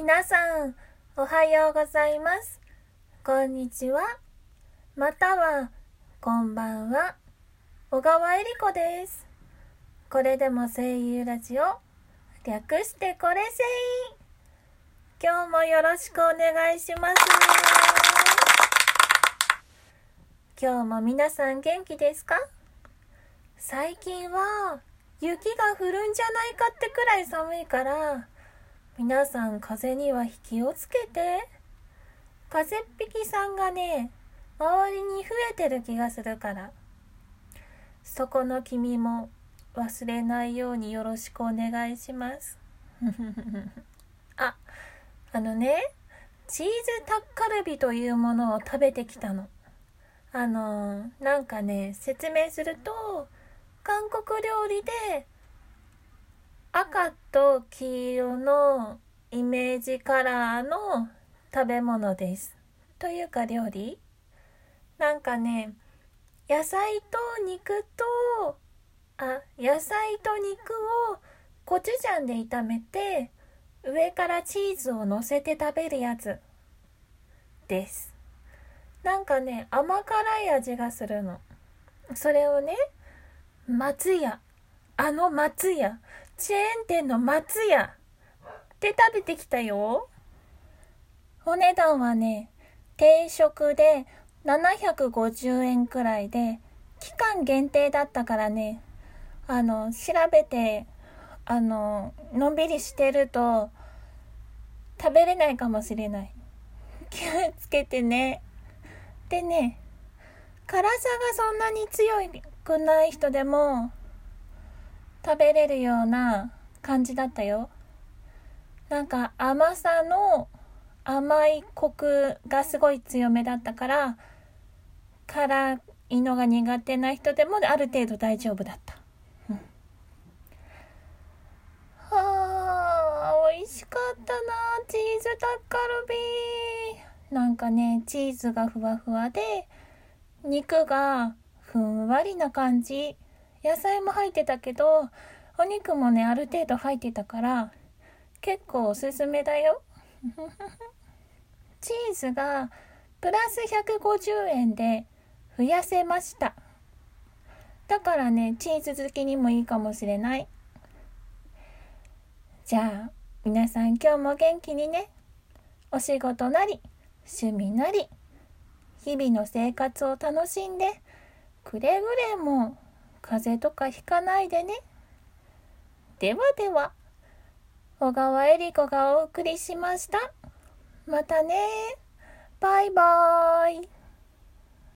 皆さん、おはようございます。こんにちは。または、こんばんは。小川えり子です。これでも声優ラジオ、略してこれせ。今日もよろしくお願いします。今日も皆さん元気ですか？最近は雪が降るんじゃないかってくらい寒いから、皆さん風邪には気をつけて。風邪っ引きさんがね、周りに増えてる気がするから。そこの君も忘れないようによろしくお願いします。あ、あのね、チーズタッカルビというものを食べてきたの。あの、なんかね、説明すると、韓国料理で赤と黄色のイメージカラーの食べ物です。というか料理なんかね、野菜と肉と、あ、野菜と肉をコチュジャンで炒めて、上からチーズを乗せて食べるやつです。なんかね、甘辛い味がするの。それをね、松屋、あの松屋、チェーン店の松屋で食べてきたよ。お値段はね、定食で750円くらいで、期間限定だったからね、あの、調べて、あの、のんびりしてると、食べれないかもしれない。気をつけてね。でね、辛さがそんなに強くない人でも食べれるような感じだったよ。なんか甘さの甘いコクがすごい強めだったから、辛いのが苦手な人でもある程度大丈夫だった。うん、はあ、美味しかったな、チーズタッカルビー。なんかね、チーズがふわふわで、肉がふんわりな感じ。野菜も入ってたけど、お肉もね、ある程度入ってたから、結構おすすめだよ。チーズがプラス150円で増やせました。だからね、チーズ好きにもいいかもしれない。じゃあ、皆さん今日も元気にね、お仕事なり、趣味なり、日々の生活を楽しんで、くれぐれも風邪とかひかないでね。ではでは、小川恵里子がお送りしました。またね。バイバーイ。